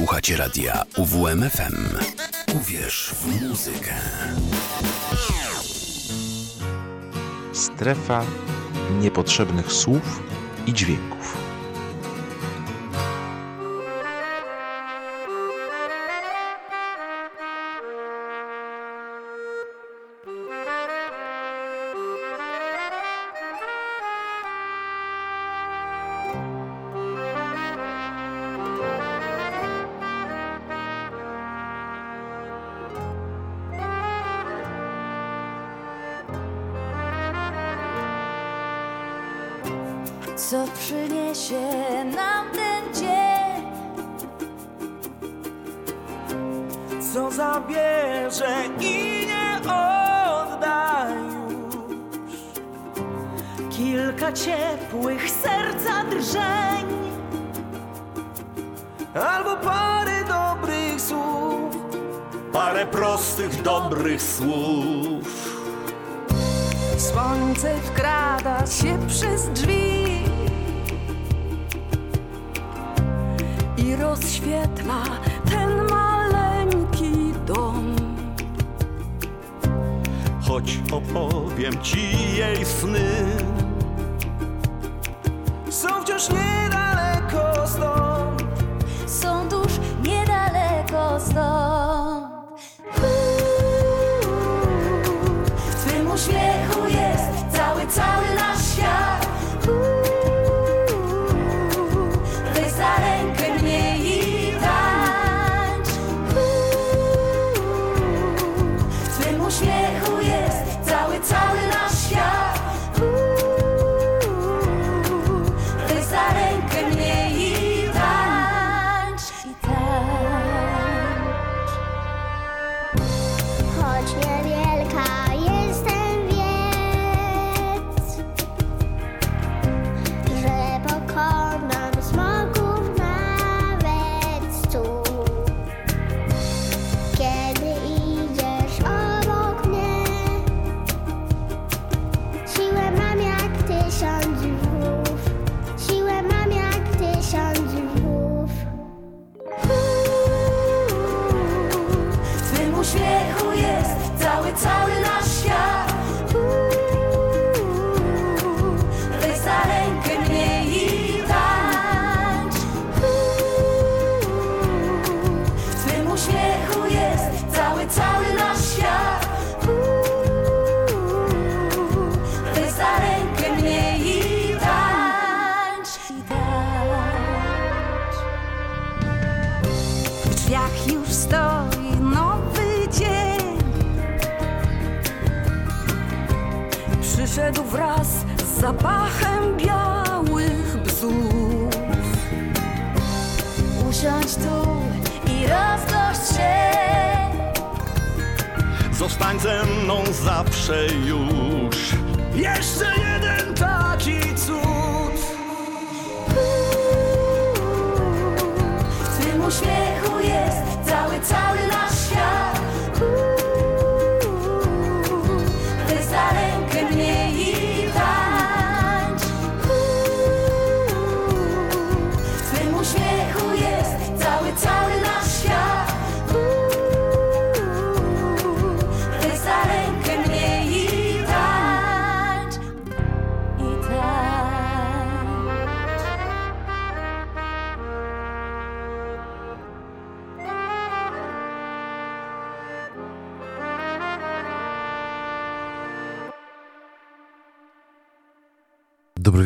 Słuchacie radia UWMFM. Uwierz w muzykę. Strefa niepotrzebnych słów i dźwięków.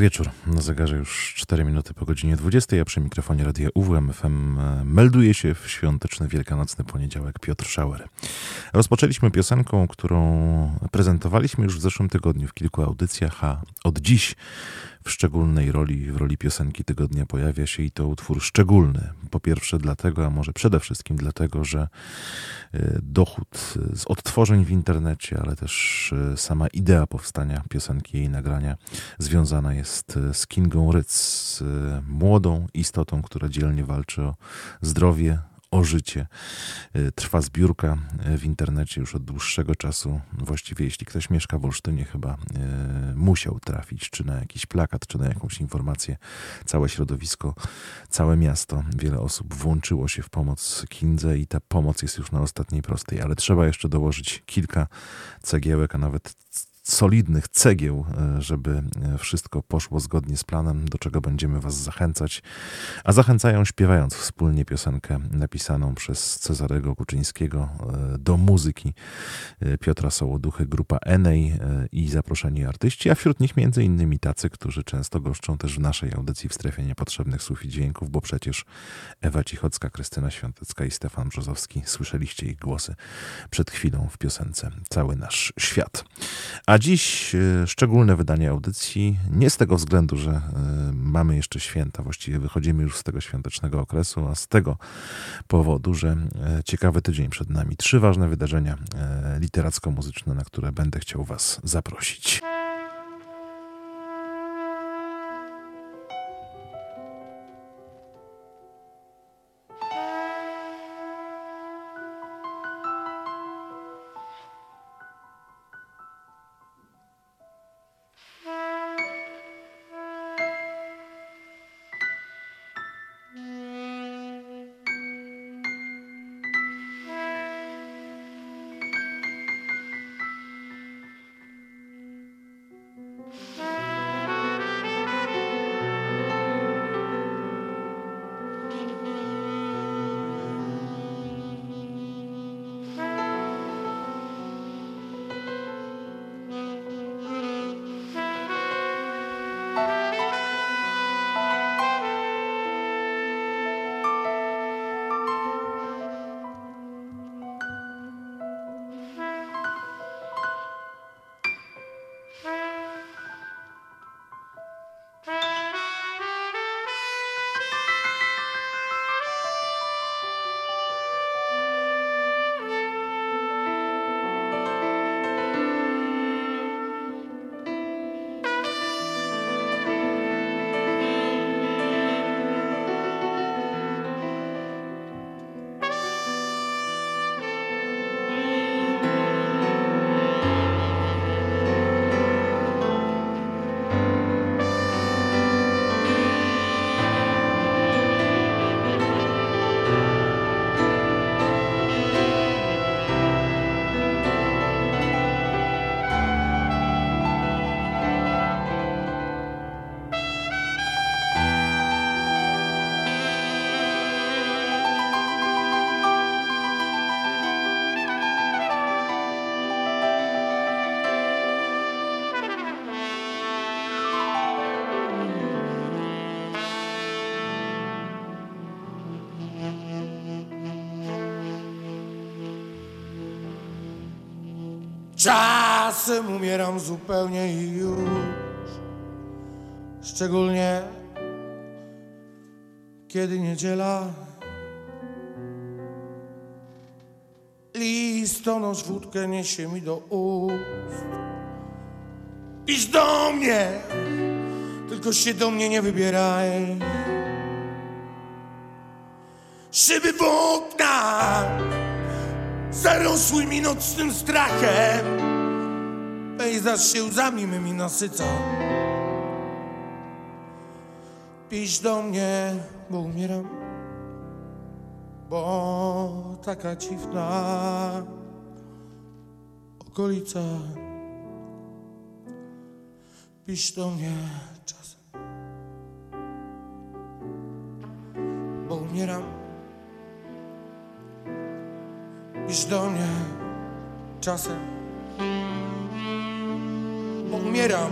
wieczór. Na zegarze już 4 minuty po godzinie 20, Ja przy mikrofonie radia UWMFM e, melduje się w świąteczny wielkanocny poniedziałek Piotr Schauer. Rozpoczęliśmy piosenką, którą prezentowaliśmy już w zeszłym tygodniu w kilku audycjach, a od dziś w szczególnej roli, w roli piosenki tygodnia pojawia się i to utwór szczególny. Po pierwsze dlatego, a może przede wszystkim dlatego, że e, dochód e, z odtworzeń w internecie, ale też e, sama idea powstania piosenki, jej nagrania związana jest z Kingą Ryc, młodą istotą, która dzielnie walczy o zdrowie, o życie. Y, Trwa zbiórka y, w internecie już od dłuższego czasu. Właściwie jeśli ktoś mieszka w Olsztynie chyba y, musiał trafić czy na jakiś plakat, czy na jakąś informację. Całe środowisko, całe miasto, wiele osób włączyło się w pomoc Kindze i ta pomoc jest już na ostatniej prostej, ale trzeba jeszcze dołożyć kilka cegiełek, a nawet solidnych cegieł, e, żeby e, wszystko poszło zgodnie z planem, do czego będziemy Was zachęcać. A zachęcają śpiewając wspólnie piosenkę napisaną przez Cezarego Kuczyńskiego e, do muzyki Piotra Sołoduchy, grupa Enej i zaproszeni artyści, a wśród nich między innymi tacy, którzy często goszczą też w naszej audycji w strefie niepotrzebnych słów i dźwięków, bo przecież Ewa Cichocka, Krystyna Świątecka i Stefan Brzozowski słyszeliście ich głosy przed chwilą w piosence Cały nasz świat. A dziś e, szczególne wydanie audycji, nie z tego względu, że e, mamy jeszcze święta, właściwie wychodzimy już z tego świątecznego okresu, a z tego powodu, że e, ciekawy tydzień przed nami. Trzy ważne wydarzenia literacko-muzyczne, na które będę chciał Was zaprosić. Czasem umieram zupełnie i już. Szczególnie kiedy niedziela. Listonosz wódkę niesie mi do ust. Idź do mnie, tylko się do mnie nie wybieraj. Szyby w oknach zarosły mi nocnym strachem. Pejzaż się łzami mymi nasyca. Pisz do mnie, bo umieram, bo taka dziwna okolica. Pisz do mnie czasem, bo umieram. Pisz do mnie czasem, bo umieram.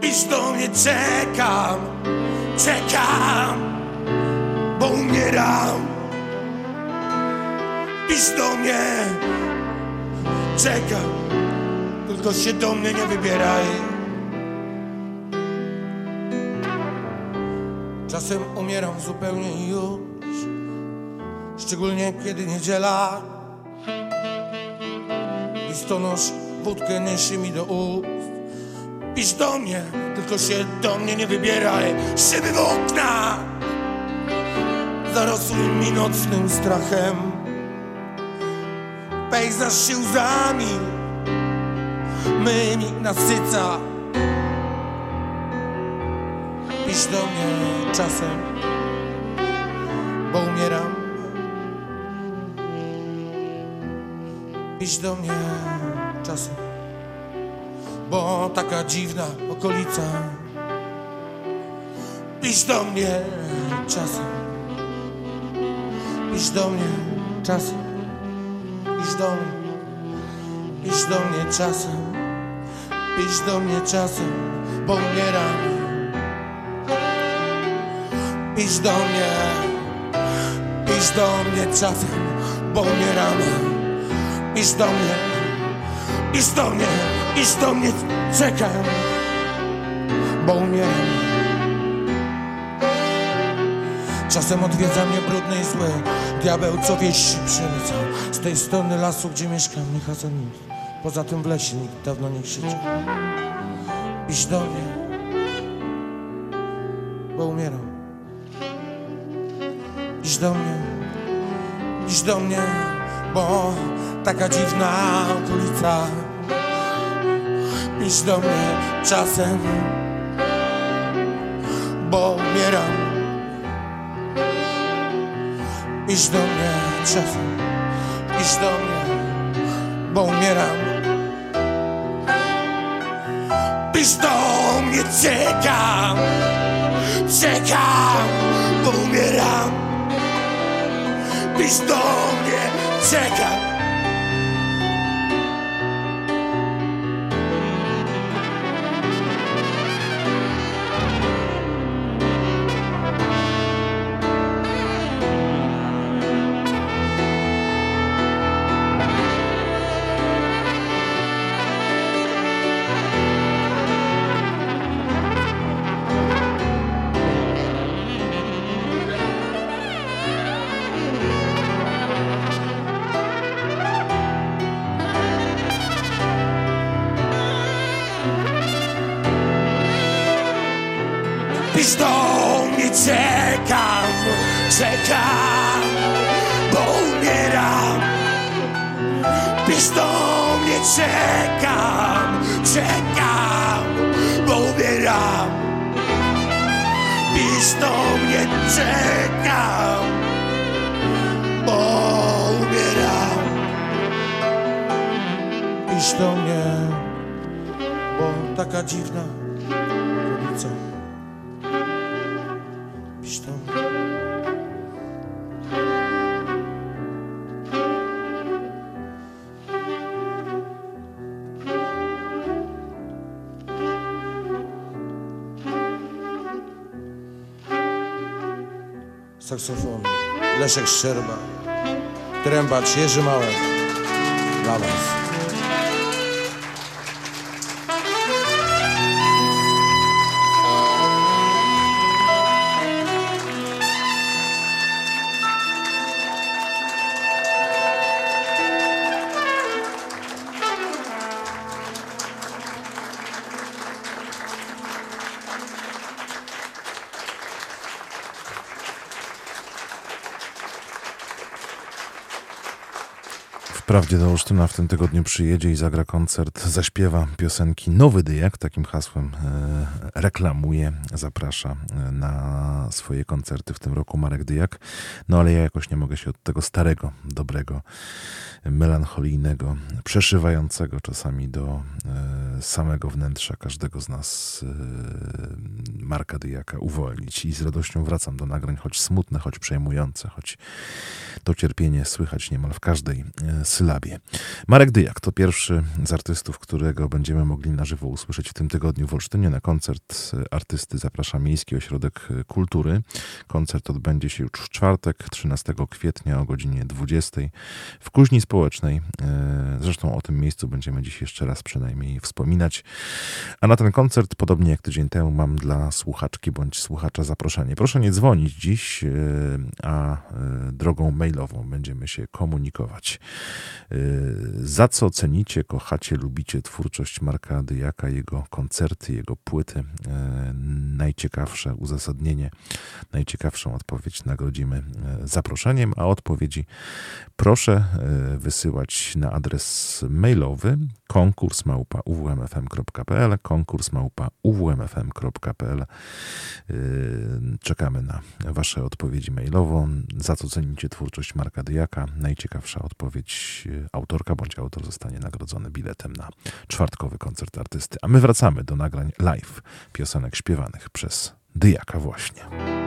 Pisz do mnie, czekam, czekam, bo umieram. Pisz do mnie, czekam, tylko się do mnie nie wybieraj. Czasem umieram zupełnie i już, szczególnie kiedy niedziela. Listonosz wódkę niesie mi do ust. Pisz do mnie, tylko się do mnie nie wybieraj. Szyby w okna zarosłym mi nocnym strachem. Pejzaż się łzami mymi nasyca. Pisz do mnie czasem, bo umieram. Pisz do mnie czasem, bo taka dziwna okolica. Pisz do mnie czasem. Pisz do mnie czasem. Pisz do mnie. Pisz do mnie czasem. Pisz do mnie czasem, bo umieram. Pisz do mnie. Pisz do mnie czasem, bo umieram. Pisz do mnie. Pisz do mnie. Pisz do mnie. Czekam, bo umieram. Czasem odwiedza mnie brudny i zły Diabeł, co wieści przylecał Z tej strony lasu, gdzie mieszkam, nie chasa nikt Poza tym w lesie nikt dawno nie krzyczy Pisz do mnie Bo umieram Pisz do mnie Pisz do mnie Bo taka dziwna okolica Pisz do mnie czasem Bo umieram Pisz do mnie czasem, pisz do mnie, bo umieram. Pisz do mnie, czekam, czekam, bo umieram. Pisz do mnie, czekam. Do mnie, bo umieram. Pisz do mnie, bo taka dziwna Saksofon Leszek Szczerba. Trębacz Jerzy Małek Dla was Wprawdzie do Olsztyna w tym tygodniu przyjedzie i zagra koncert, zaśpiewa piosenki Nowy Dyjak, takim hasłem e, reklamuje, zaprasza e, na swoje koncerty w tym roku Marek Dyjak. No ale ja jakoś nie mogę się od tego starego, dobrego, melancholijnego, przeszywającego czasami do e, samego wnętrza każdego z nas Marka Dyjaka uwolnić. I z radością wracam do nagrań, choć smutne, choć przejmujące, choć to cierpienie słychać niemal w każdej e, Marek Dyjak to pierwszy z artystów, którego będziemy mogli na żywo usłyszeć w tym tygodniu w Olsztynie. Na koncert artysty zaprasza Miejski Ośrodek Kultury. Koncert odbędzie się już w czwartek, 13 kwietnia o godzinie 20 w Kuźni Społecznej. E, Zresztą o tym miejscu będziemy dziś jeszcze raz przynajmniej wspominać. A na ten koncert, podobnie jak tydzień temu, mam dla słuchaczki bądź słuchacza zaproszenie. Proszę nie dzwonić dziś, e, a e, drogą mailową będziemy się komunikować. Za co cenicie, kochacie, lubicie twórczość Marka Dyjaka, jego koncerty, jego płyty? Najciekawsze uzasadnienie, najciekawszą odpowiedź nagrodzimy zaproszeniem, a odpowiedzi proszę wysyłać na adres mailowy konkurs małpa uwmfm.pl konkurs małpa uwmfm.pl Czekamy na Wasze odpowiedzi mailowo. Za co cenicie twórczość Marka Dyjaka? Najciekawsza odpowiedź autorka bądź autor zostanie nagrodzony biletem na czwartkowy koncert artysty. A my wracamy do nagrań live piosenek śpiewanych przez Dyjaka właśnie.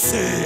say.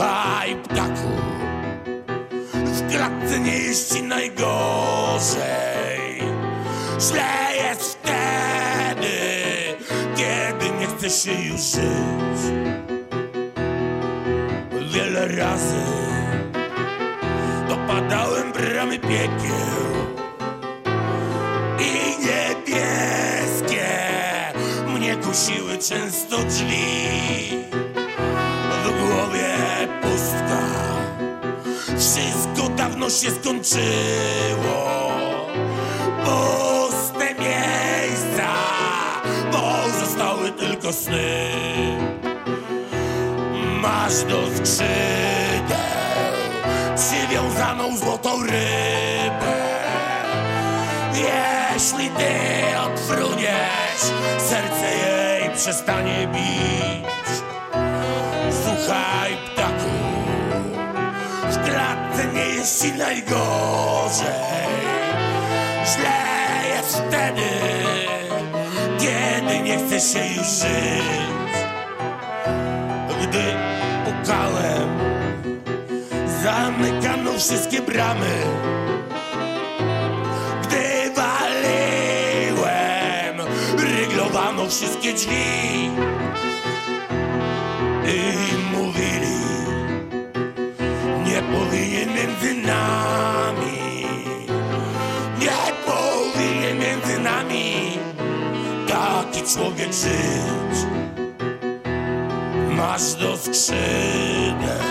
Słuchaj, ptaku, w klatce nie jest ci najgorzej. Źle jest wtedy, kiedy nie chce się już żyć. Wiele razy dopadałem bramy piekieł i niebieskie. Mnie kusiły często drzwi dawno się skończyło puste miejsca pozostały tylko sny masz do skrzydeł przywiązaną złotą rybę. Jeśli ty odfruniesz, serce jej przestanie bić. Jest ci najgorzej. Źle jest wtedy, kiedy nie chce się już żyć. Gdy pukałem Zamykano wszystkie bramy. Gdy waliłem Ryglowano wszystkie drzwi. I nami Nie powinien między nami Taki człowiek żyć masz do skrzydeł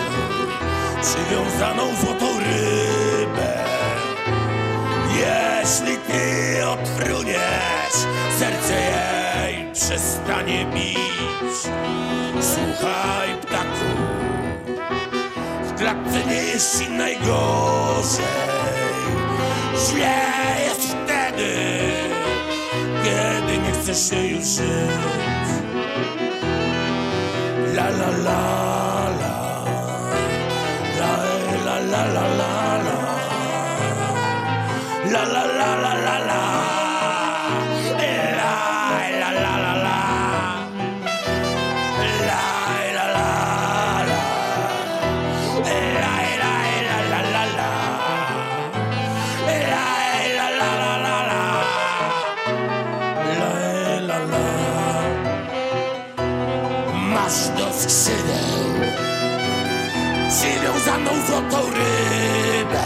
przywiązaną złotą rybę. Jeśli ty odfruniesz, serce jej przestanie bić. Słuchaj, ptaku, ci najgorzej. Źle jest wtedy, kiedy nie chcesz się już żyć. La la la La la la la la la La la la la la la La złotą rybę.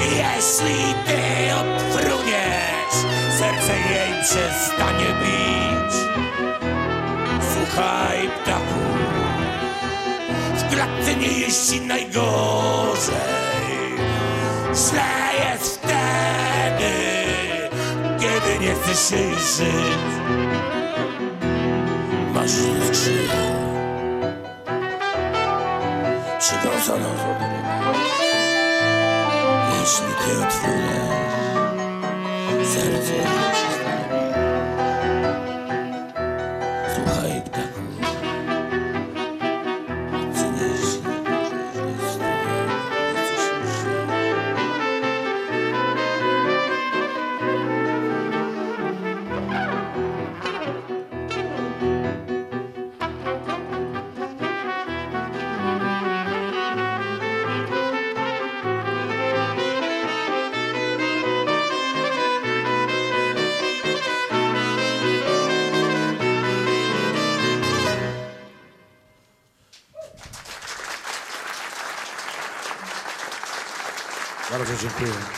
Jeśli ty odfruniesz, serce jej przestanie bić. Słuchaj, ptaku, w klatce nie jeździ najgorzej. Źle jest wtedy, kiedy nie chcesz jej żyć. Masz skrzydła przywiązaną rybę. Jeśli ty otwórz serce Bardzo dziękuję.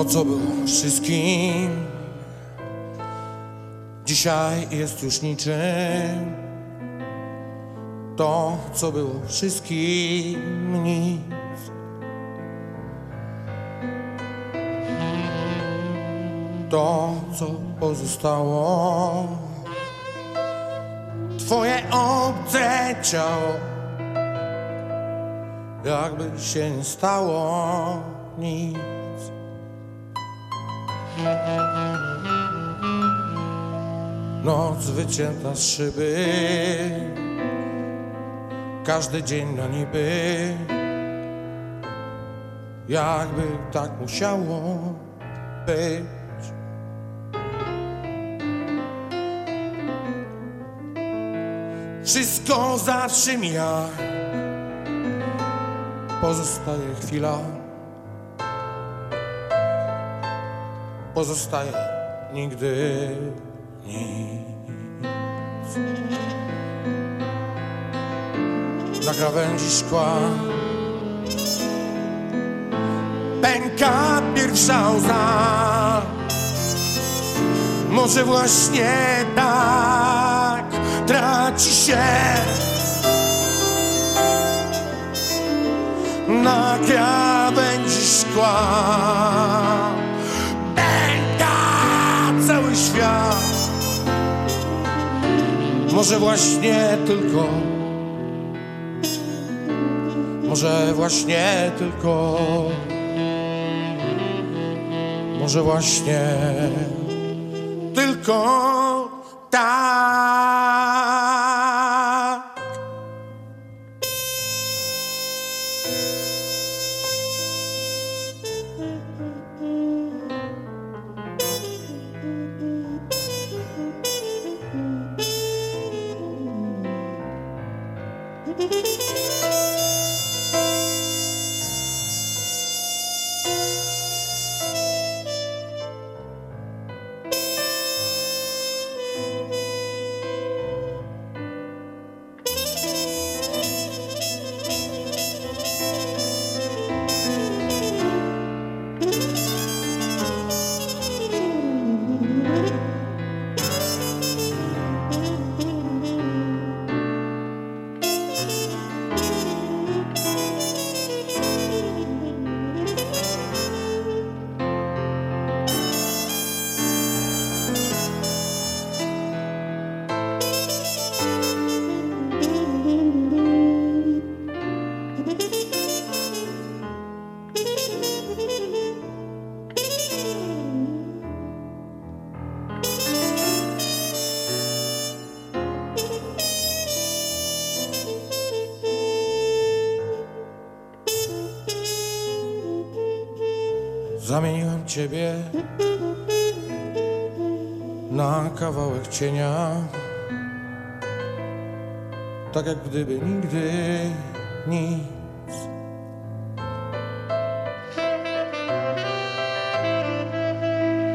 To, co było wszystkim, dzisiaj jest już niczym. To, co było wszystkim, nic. To, co pozostało, Twoje obce ciało, jakby się nie stało nic. Noc wycięta z szyby. Każdy dzień na niby. Jakby tak musiało być. Wszystko zawsze mija. Pozostaje chwila Pozostaje nigdy nic. Na krawędzi szkła pęka pierwsza łza. Może właśnie tak traci się na krawędzi szkła. Świat. Może właśnie tylko, może właśnie tylko, może właśnie tylko tak. Zamieniłem ciebie na kawałek cienia, tak jak gdyby nigdy nic.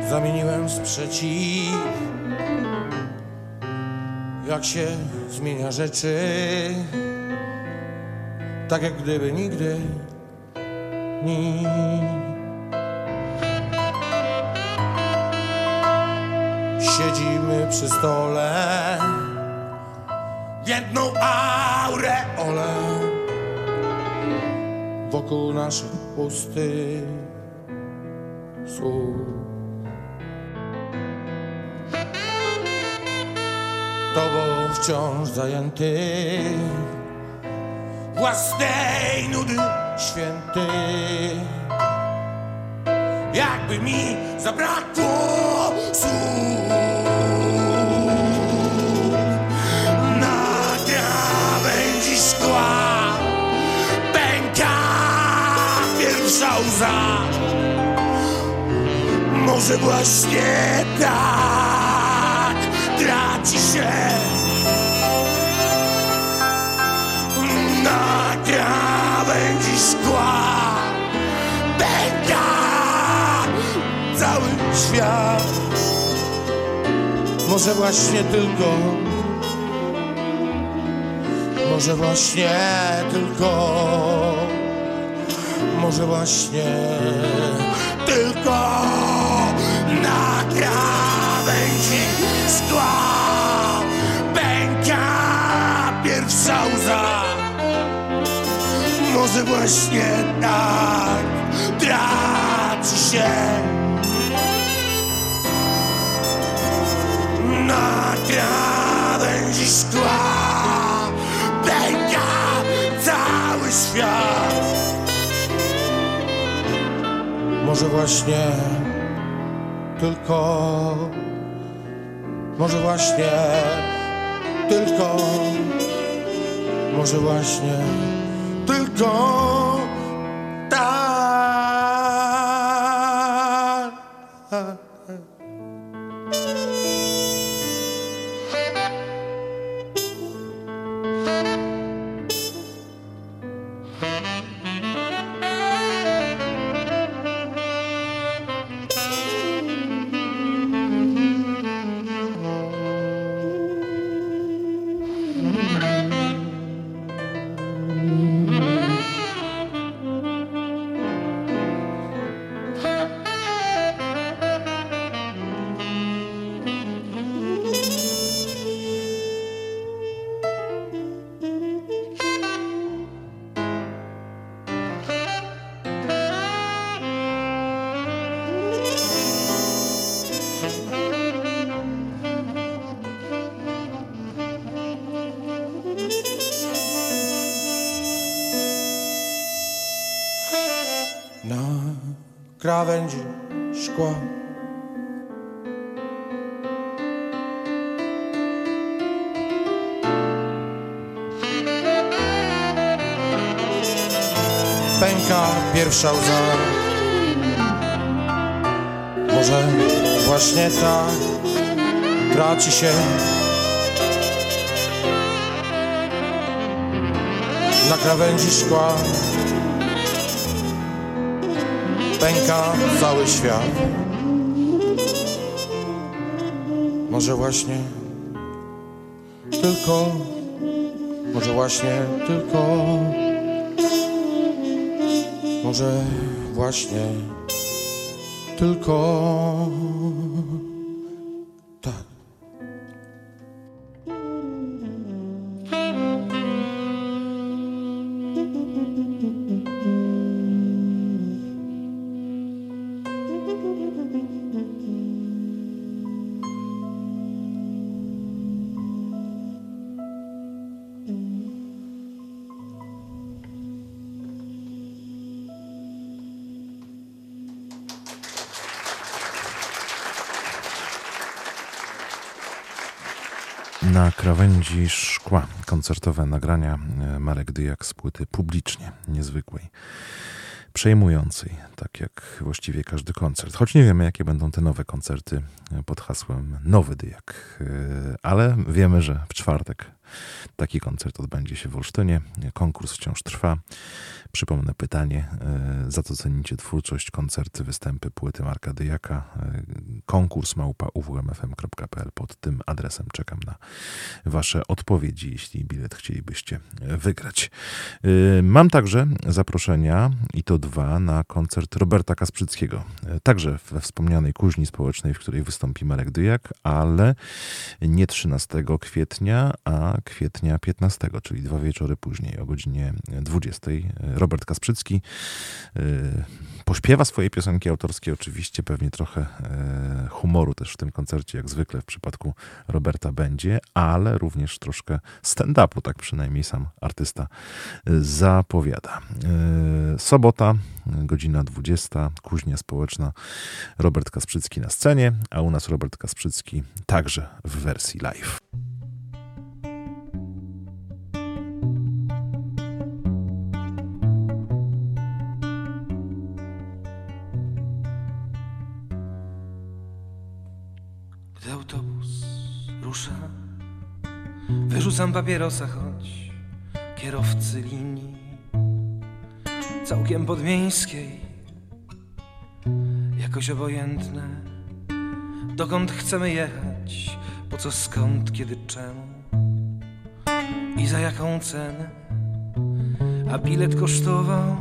Zamieniłem sprzeciw, jak się zmienia rzeczy, tak jak gdyby nigdy nic. Siedzimy przy stole jedną aureolę wokół naszych pustych słów. Tobą wciąż zajęty własnej nudy święty. Jakby mi zabrakło słów pierwsza łza. Może właśnie tak traci się na krawędzi szkła pęka cały świat. Może właśnie tylko, może właśnie tylko, może właśnie tylko na krawędzi szkła pęka pierwsza łza. Może właśnie tak traci się na krawędzi szkła pęka cały świat. Może właśnie tylko, może właśnie tylko, może właśnie tylko krawędzi szkła. Pęka pierwsza łza. Może właśnie tak traci się na krawędzi szkła pęka cały świat. Może właśnie tylko, może właśnie tylko, może właśnie tylko Na krawędzi szkła koncertowe nagrania e, Marek Dyjak z płyty publicznie niezwykłej. przejmującej, tak jak właściwie każdy koncert. Choć nie wiemy, jakie będą te nowe koncerty pod hasłem Nowy Dyjak, ale wiemy, że w czwartek taki koncert odbędzie się w Olsztynie. Konkurs wciąż trwa. Przypomnę pytanie, e, za co cenicie twórczość, koncerty, występy, płyty Marka Dyjaka. E, konkurs małpa uwmfm.pl. Pod tym adresem czekam na wasze odpowiedzi, jeśli bilet chcielibyście wygrać. E, mam także zaproszenia, i to dwa, na koncert Roberta Kasprzyckiego. Także we wspomnianej kuźni społecznej, w której wystąpi Marek Dyjak, ale nie 13 kwietnia, a kwietnia 15, czyli dwa wieczory później, o godzinie 20. Robert Kasprzycki y, pośpiewa swoje piosenki autorskie, oczywiście pewnie trochę e, humoru też w tym koncercie, jak zwykle w przypadku Roberta będzie, ale również troszkę stand-upu, tak przynajmniej sam artysta y, zapowiada. E, sobota, godzina 20, kuźnia społeczna, Robert Kasprzycki na scenie, a u nas Robert Kasprzycki także w wersji live. Wyrzucam papierosa, choć kierowcy linii całkiem podmiejskiej, jakoś obojętne, dokąd chcemy jechać, po co, skąd, kiedy, czemu i za jaką cenę. A bilet kosztował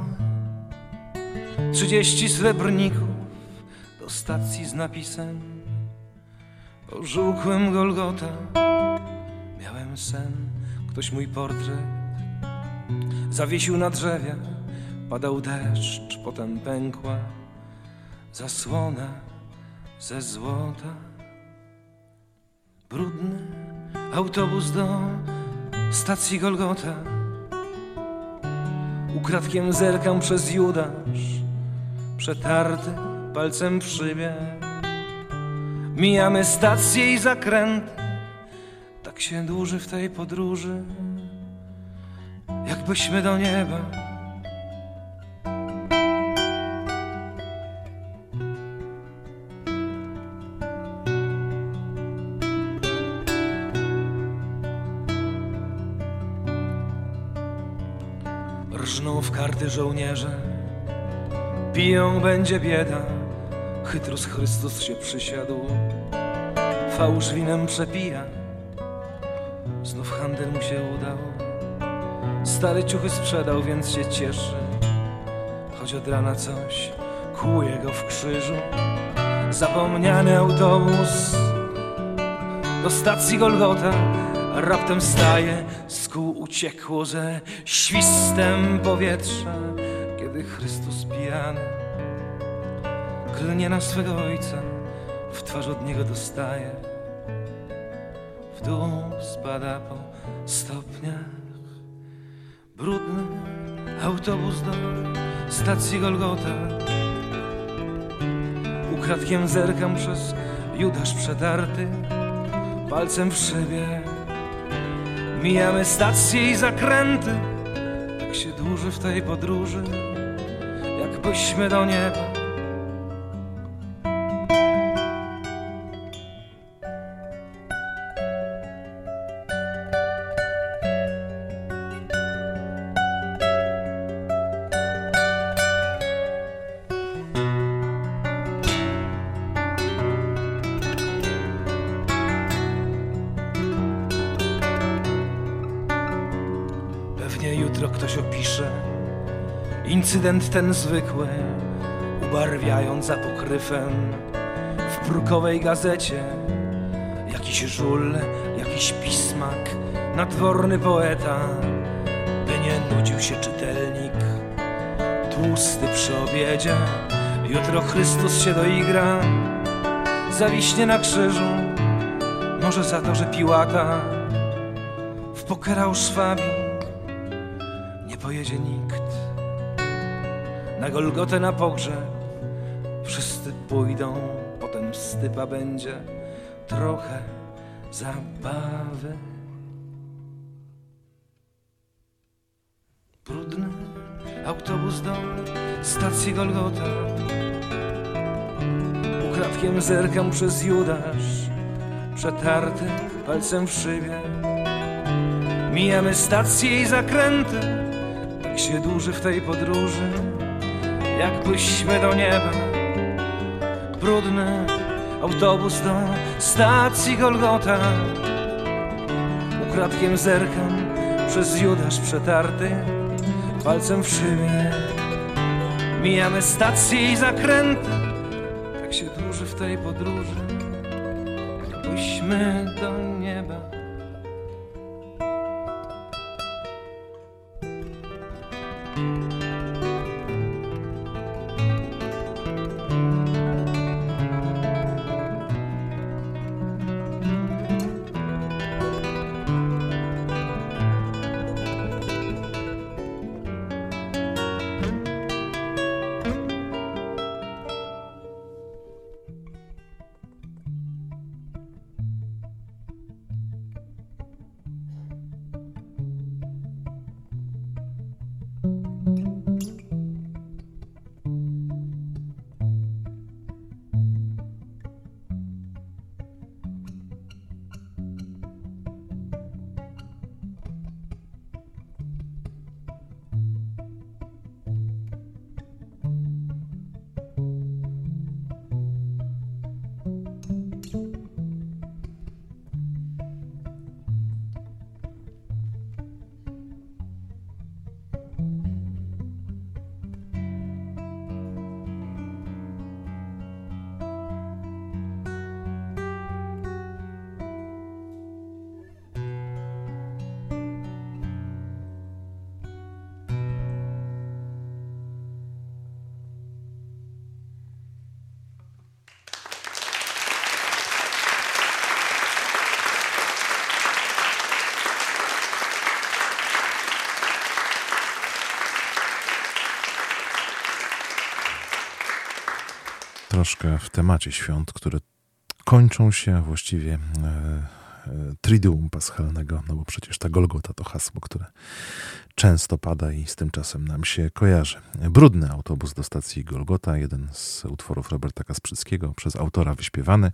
trzydzieści srebrników do stacji z napisem Ożółkłem Golgota sen, ktoś mój portret zawiesił na drzewie. Padał deszcz, potem pękła zasłona ze złota. Brudny autobus do stacji Golgota. Ukradkiem zerkam przez Judasz, przetarty palcem w szybie. Mijamy stację i zakręty tak się dłuży w tej podróży, jakbyśmy do nieba. Rżną w karty żołnierze, piją będzie bieda. Chytrus Chrystus się przysiadł, fałsz winem przepija. Znów handel mu się udał. Stare ciuchy sprzedał, więc się cieszy. Choć od rana coś kłuje go w krzyżu. Zapomniany autobus Do stacji Golgota Raptem staje. Z kół uciekło ze świstem powietrza Kiedy Chrystus pijany Klnie na swego ojca W twarz od niego dostaje dół spada po stopniach. Brudny autobus do stacji Golgota. Ukradkiem zerkam przez Judasz przetarty, palcem w szybie. Mijamy stacje i zakręty, tak się dłuży w tej podróży, jakbyśmy do nieba incydent ten zwykły, ubarwiając za pokryfem w brukowej gazecie. Jakiś żul, jakiś pismak, nadworny poeta, by nie nudził się czytelnik, tłusty przy obiedzie. Jutro Chrystus się doigra, zawiśnie na krzyżu, może za to, że piłata w pokerał szwabi Golgotę na pogrzeb. Wszyscy pójdą, potem stypa będzie trochę zabawy. Brudny autobus do stacji Golgota. Ukradkiem zerkam przez Judasz, przetarty palcem w szybie. Mijamy stacje i zakręty, tak się dłuży w tej podróży, jakbyśmy do nieba. Brudny autobus do stacji Golgota. Ukradkiem zerkam przez Judasz przetarty, palcem w szybie. Mijamy stacje i zakręty, tak się dłuży w tej podróży, jakbyśmy do Troszkę w temacie świąt, które kończą się, właściwie e, Triduum Paschalnego, no bo przecież ta Golgota to hasło, które często pada i z tym czasem nam się kojarzy. Brudny autobus do stacji Golgota, jeden z utworów Roberta Kasprzyckiego, przez autora wyśpiewany.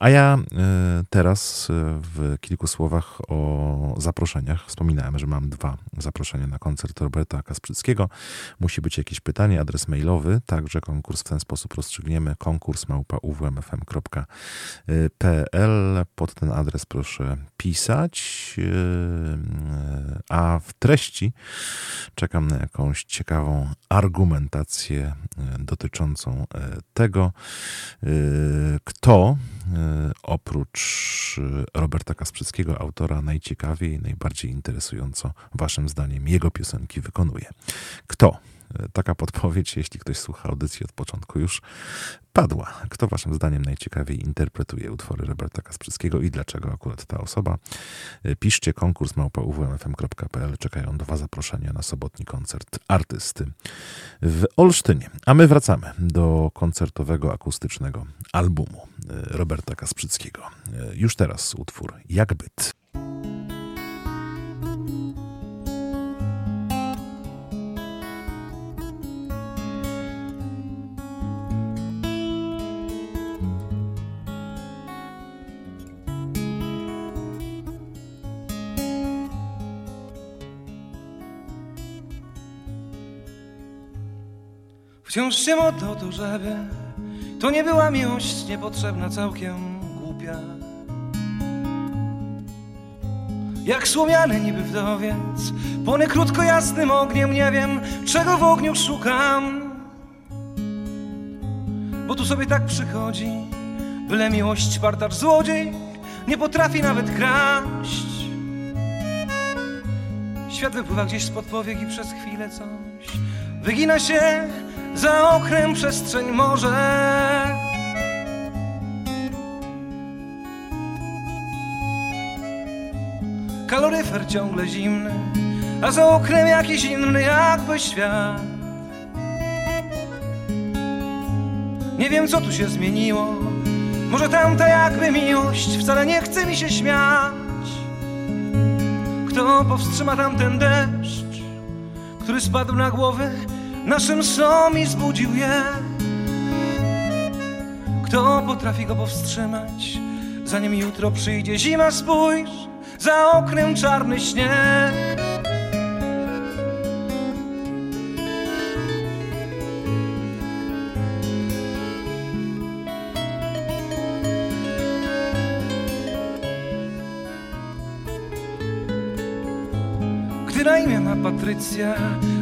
A ja e, teraz e, w kilku słowach o zaproszeniach. Wspominałem, że mam dwa zaproszenia na koncert Roberta Kasprzyckiego. Musi być jakieś pytanie, adres mailowy, także konkurs w ten sposób rozstrzygniemy. Konkurs małpa. Pod ten adres proszę pisać, e, a w treści. Czekam na jakąś ciekawą argumentację e, dotyczącą e, tego, kto oprócz Roberta Kasprzyckiego, autora najciekawiej, najbardziej interesująco, waszym zdaniem, jego piosenki wykonuje. Kto? Taka podpowiedź, jeśli ktoś słucha audycji od początku, już padła. Kto waszym zdaniem najciekawiej interpretuje utwory Roberta Kasprzyckiego i dlaczego akurat ta osoba? Piszcie konkurs małpa.uwmfm.pl. Czekają dwa zaproszenia na sobotni koncert artysty w Olsztynie. A my wracamy do koncertowego akustycznego albumu Roberta Kasprzyckiego. Już teraz utwór Jak byt. Wciąż się modlę o to, żeby to nie była miłość niepotrzebna, całkiem głupia. Jak słomiany niby wdowiec, płonę krótko jasnym ogniem, nie wiem czego w ogniu szukam. Bo tu sobie tak przychodzi, byle miłość partacz złodziej, nie potrafi nawet kraść. Świat wypływa gdzieś spod powiek i przez chwilę coś wygina się za oknem przestrzeń morze. Kaloryfer ciągle zimny, a za oknem jakiś inny jakby świat. Nie wiem co tu się zmieniło, może tamta jakby miłość wcale nie chce mi się śmiać. Kto powstrzyma tamten deszcz? który spadł na głowę naszym snom i zbudził je. Kto potrafi go powstrzymać, zanim jutro przyjdzie zima, spójrz, za oknem czarny śnieg. Patrycja,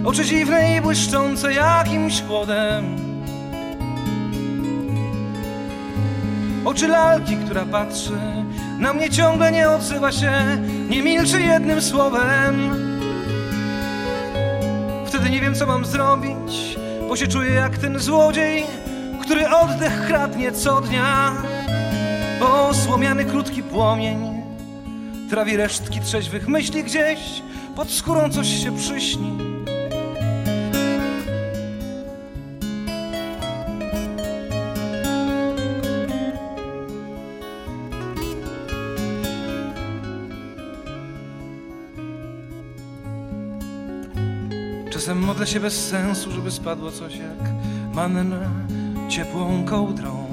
oczy dziwne i błyszczące jakimś chłodem. Oczy lalki, która patrzy na mnie ciągle nie odzywa się, nie milczy jednym słowem. Wtedy nie wiem, co mam zrobić, bo się czuję jak ten złodziej, który oddech kradnie co dnia. Bo słomiany krótki płomień trawi resztki trzeźwych myśli gdzieś, pod skórą coś się przyśni. Czasem modlę się bez sensu, żeby spadło coś jak manna ciepłą kołdrą.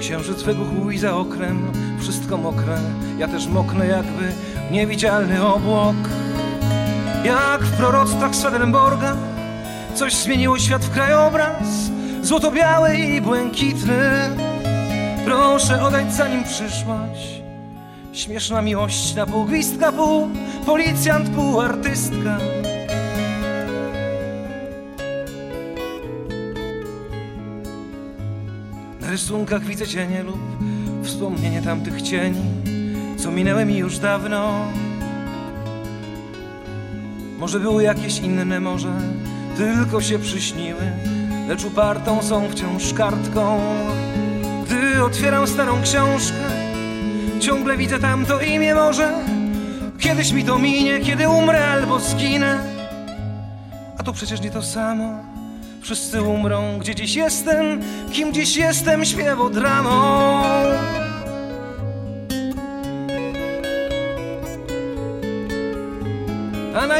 Księżyc wybuchł i za oknem wszystko mokre, ja też moknę jakby niewidzialny obłok. Jak w proroctwach Swedenborga coś zmieniło świat w krajobraz, złoto-biały i błękitny. Proszę oddać zanim przyszłaś, śmieszna miłość na pół gwizdka, pół policjant, pół artystka. Na rysunkach widzę cienie lub wspomnienie tamtych cieni, co minęły mi już dawno. Może były jakieś inne, może tylko się przyśniły, lecz upartą są wciąż kartką. Gdy otwieram starą książkę, ciągle widzę tamto imię może. Kiedyś mi to minie, kiedy umrę albo zginę. A to przecież nie to samo. Wszyscy umrą, gdzie dziś jestem, kim dziś jestem, śpię od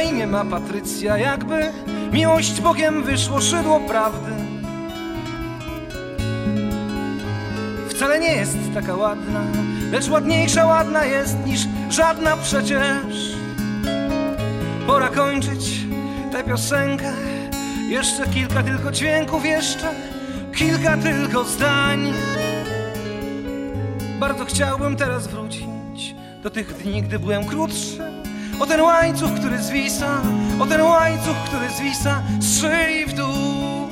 na imię ma Patrycja, jakby miłość Bogiem wyszło szydło prawdy. Wcale nie jest taka ładna, lecz ładniejsza ładna jest niż żadna przecież. Pora kończyć tę piosenkę. Jeszcze kilka tylko dźwięków, jeszcze kilka tylko zdań. Bardzo chciałbym teraz wrócić do tych dni, gdy byłem krótszy. O ten łańcuch, który zwisa, o ten łańcuch, który zwisa z szyi w dół.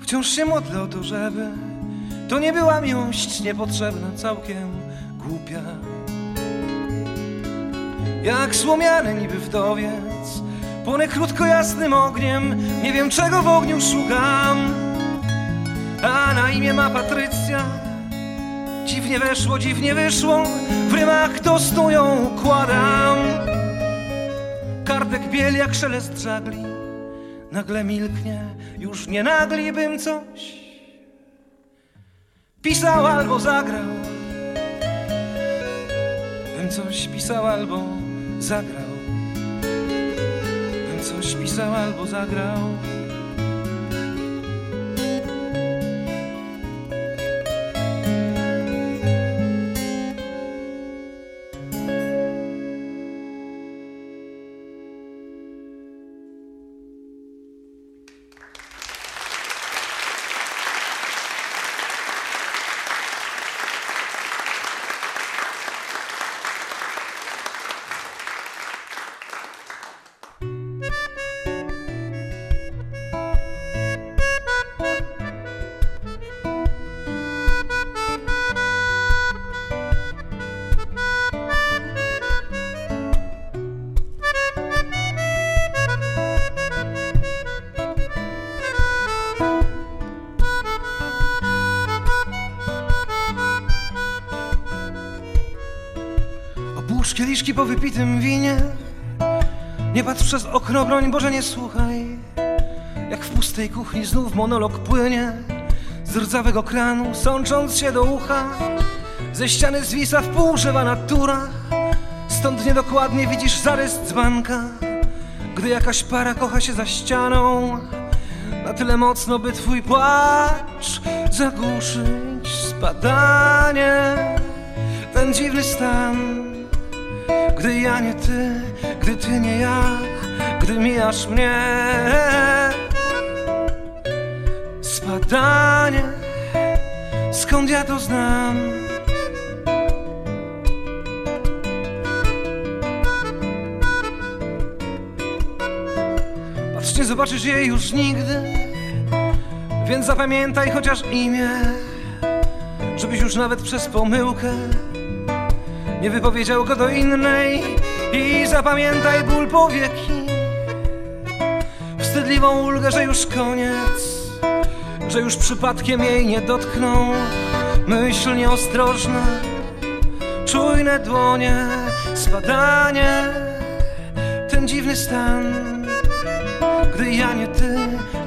Wciąż się modlę o to, żeby to nie była miłość niepotrzebna, całkiem głupia. Jak słomiany niby wdowiec, płonę krótko jasnym ogniem, nie wiem czego w ogniu szukam. A na imię ma Patrycja, dziwnie weszło, dziwnie wyszło, w rymach to snują układam. Kartek biel jak szelest żagli, nagle milknie, już nie naglibym coś pisał albo zagrał. Bym coś pisał albo zagrał. Coś pisał albo zagrał. Po wypitym winie. Nie patrz przez okno, broń Boże, nie słuchaj. Jak w pustej kuchni znów monolog płynie. Z rdzawego kranu, sącząc się do ucha. Ze ściany zwisa w pół żywa natura. Stąd niedokładnie widzisz zarys dzbanka. Gdy jakaś para kocha się za ścianą Na tyle mocno, by twój płacz zagłuszyć Spadanie, ten dziwny stan Gdy ja nie ty, gdy ty nie ja Gdy mijasz mnie. Spadanie, skąd ja to znam? Patrz, nie zobaczysz jej już nigdy Więc zapamiętaj chociaż imię Żebyś już nawet przez pomyłkę Nie wypowiedział go do innej I zapamiętaj ból powieki. Wstydliwą ulgę, że już koniec Że już przypadkiem jej nie dotknął. Myśl nieostrożna Czujne dłonie Spadanie Ten dziwny stan. Gdy ja nie ty,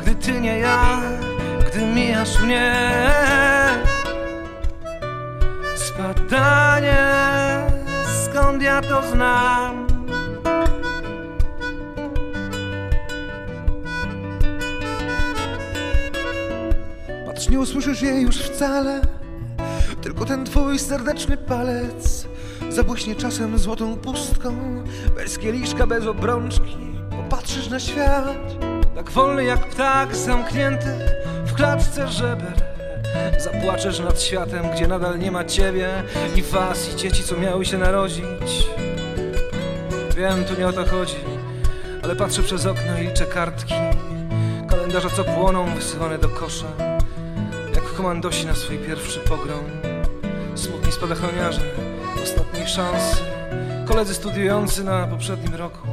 gdy ty nie ja, gdy mijasz mnie. Spadanie, skąd ja to znam? Patrz, nie usłyszysz jej już wcale, tylko ten twój serdeczny palec zabłyśnie czasem złotą pustką, bez kieliszka, bez obrączki. Popatrzysz na świat, tak wolny jak ptak zamknięty w klatce żeber. Zapłaczesz nad światem, gdzie nadal nie ma ciebie i was, i dzieci, co miały się narodzić. Wiem, tu nie o to chodzi, ale patrzę przez okno i liczę kartki. Kalendarza, co płoną, wysyłane do kosza, jak komandosi na swój pierwszy pogrom. Smutni spadochroniarze, ostatniej szansy, koledzy studiujący na poprzednim roku,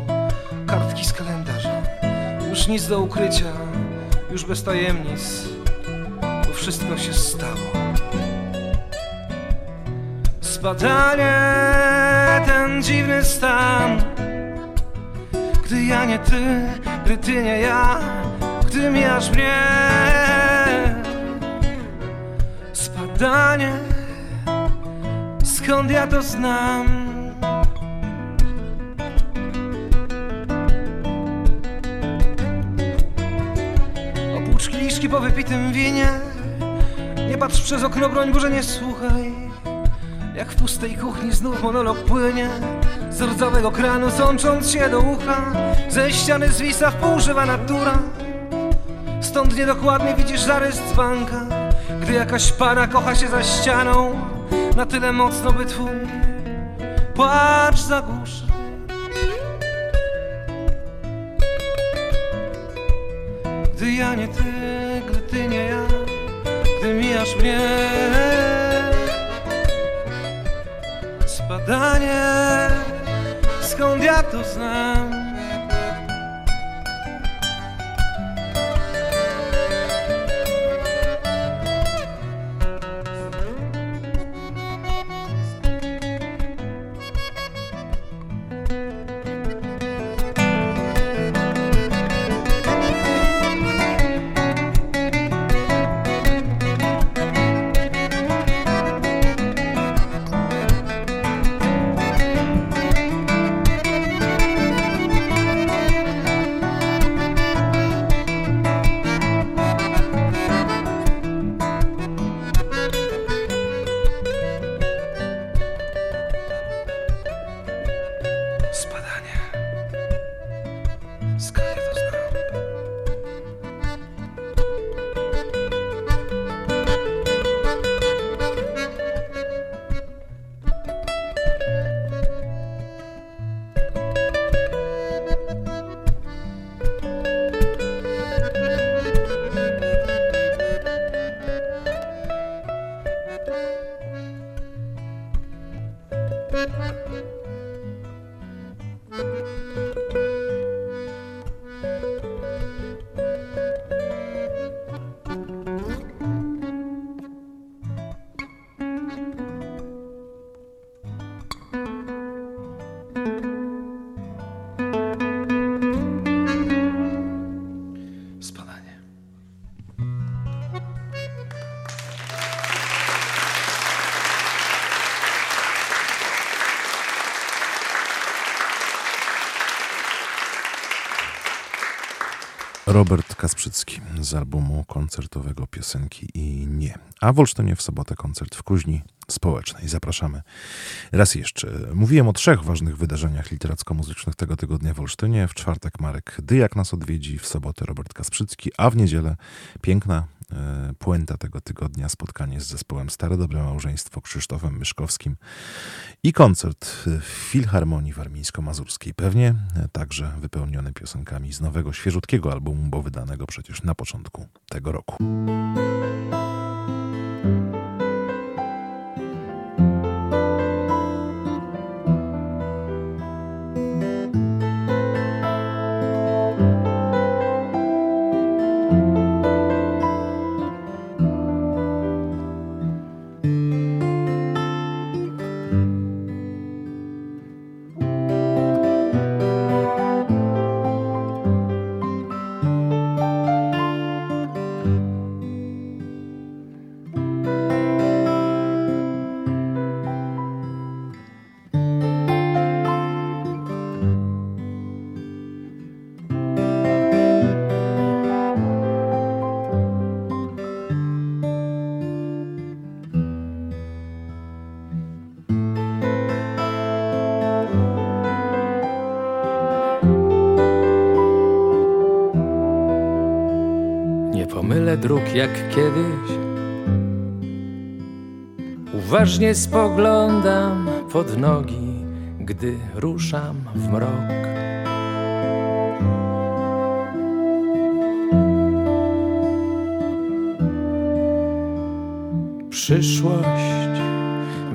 kartki z kalendarza. Już nic do ukrycia, już bez tajemnic, wszystko się stało. Spadanie, ten dziwny stan, gdy ja nie ty, gdy ty nie ja, gdy mijasz mnie. Spadanie, skąd ja to znam? Oprócz kieliszki po wypitym winie Patrz przez okno, broń Boże, nie słuchaj. Jak w pustej kuchni znów monolog płynie Z rdzawego kranu sącząc się do ucha Ze ściany zwisa w pół żywa natura. Stąd niedokładnie widzisz zarys dzbanka Gdy jakaś para kocha się za ścianą Na tyle mocno, by twój płacz zagłuszy Gdy ja nie ty, gdy ty nie mijasz mnie. Spadanie, skąd ja to znam? Robert Kasprzycki z albumu koncertowego piosenki i nie. A w Olsztynie w sobotę koncert w Kuźni Społecznej. Zapraszamy raz jeszcze. Mówiłem o trzech ważnych wydarzeniach literacko-muzycznych tego tygodnia w Olsztynie. W czwartek Marek Dyjak nas odwiedzi, w sobotę Robert Kasprzycki, a w niedzielę piękna puenta tego tygodnia, spotkanie z zespołem Stare Dobre Małżeństwo Krzysztofem Myszkowskim i koncert w Filharmonii Warmińsko-Mazurskiej. Pewnie także wypełniony piosenkami z nowego, świeżutkiego albumu, bo wydanego przecież na początku tego roku. Jak kiedyś. Uważnie spoglądam pod nogi, gdy ruszam w mrok. Przyszłość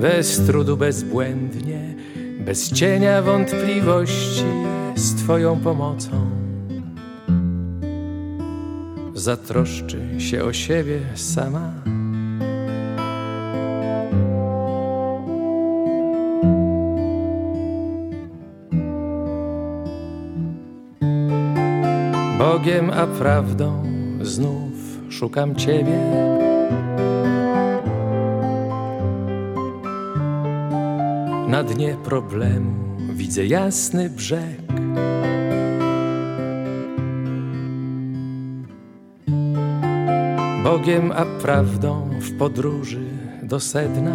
bez trudu, bezbłędnie, bez cienia wątpliwości, z Twoją pomocą zatroszczy się o siebie sama. Bogiem a prawdą znów szukam Ciebie. Na dnie problemu widzę jasny brzeg. Bogiem a prawdą w podróży do sedna.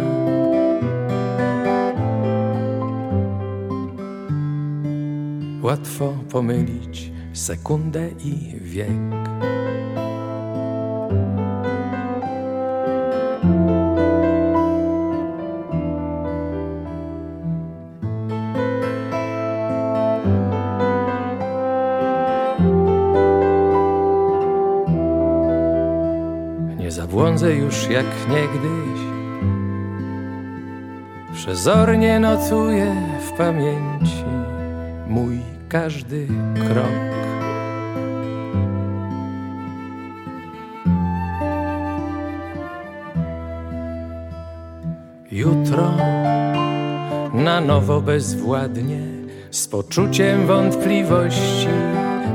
Łatwo pomylić sekundę i wiek. Jak niegdyś. Przezornie notuję w pamięci mój każdy krok. Jutro na nowo bezwładnie, z poczuciem wątpliwości,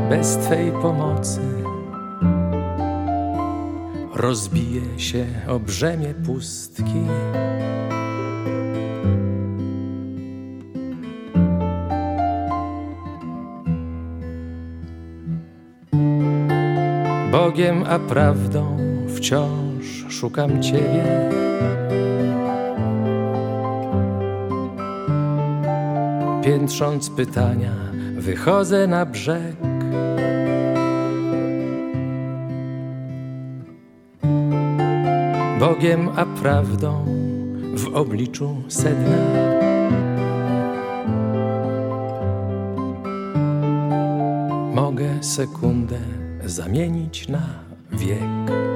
bez Twej pomocy rozbije się o brzemię pustki. Bogiem a prawdą wciąż szukam Ciebie. Piętrząc pytania, wychodzę na brzeg. Bogiem a prawdą w obliczu sedna. Mogę sekundę zamienić na wiek.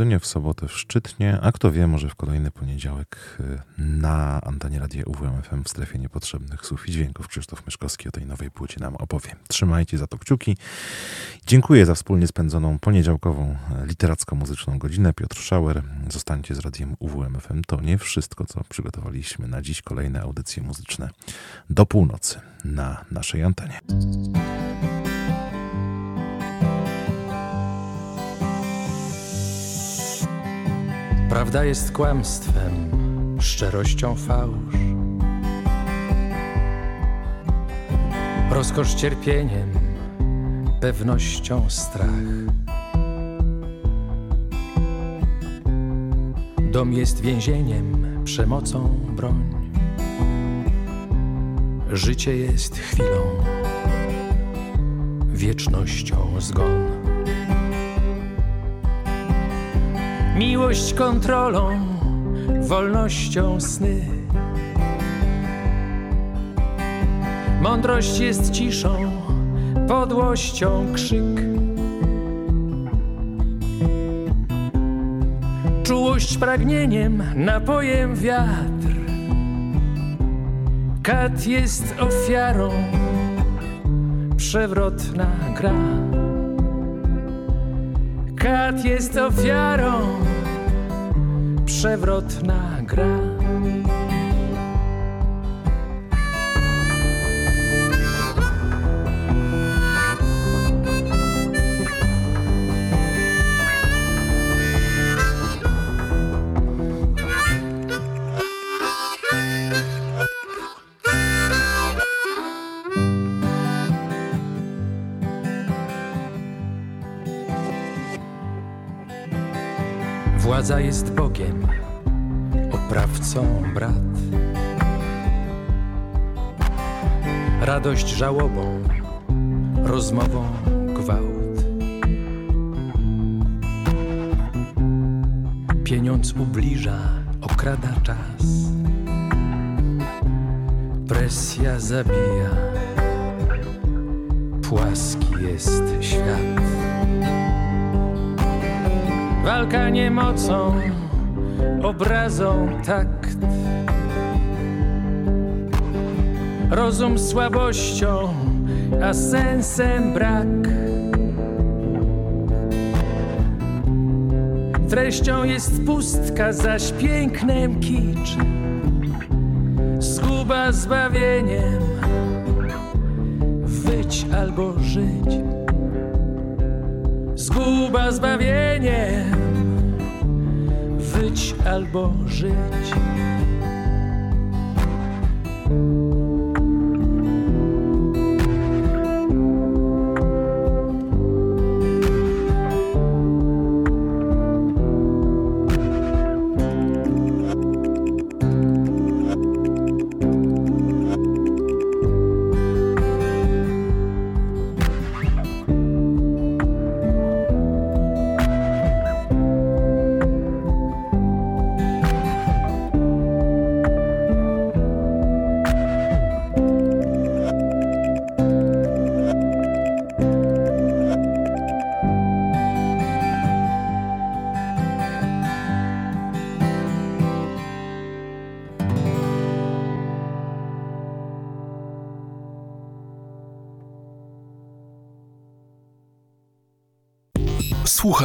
Olsztynie, w sobotę w Szczytnie, a kto wie, może w kolejny poniedziałek y, na antenie radia UWMFM w strefie niepotrzebnych słów i dźwięków Krzysztof Myszkowski o tej nowej płycie nam opowie. Trzymajcie za to kciuki. Dziękuję za wspólnie spędzoną poniedziałkową e, literacko-muzyczną godzinę. Piotr Schauer, zostańcie z radiem UWMFM. To nie wszystko, co przygotowaliśmy na dziś. Kolejne audycje muzyczne do północy na naszej antenie. Prawda jest kłamstwem, szczerością fałsz. Rozkosz cierpieniem, pewnością strach. Dom jest więzieniem, przemocą broń. Życie jest chwilą, wiecznością zgon. Miłość kontrolą, wolnością sny. Mądrość jest ciszą, podłością krzyk. Czułość pragnieniem, napojem wiatr. Kat jest ofiarą, przewrotna gra. Kat jest ofiarą, przewrotna gra. Żałobą, rozmową gwałt. Pieniądz ubliża, okrada czas. Presja zabija, płaski jest świat. Walka niemocą, obrazą takt. Rozum słabością, a sensem brak. Treścią jest pustka, zaś pięknem kicz. Zguba zbawieniem, wyć albo żyć zguba zbawieniem, wyć albo żyć.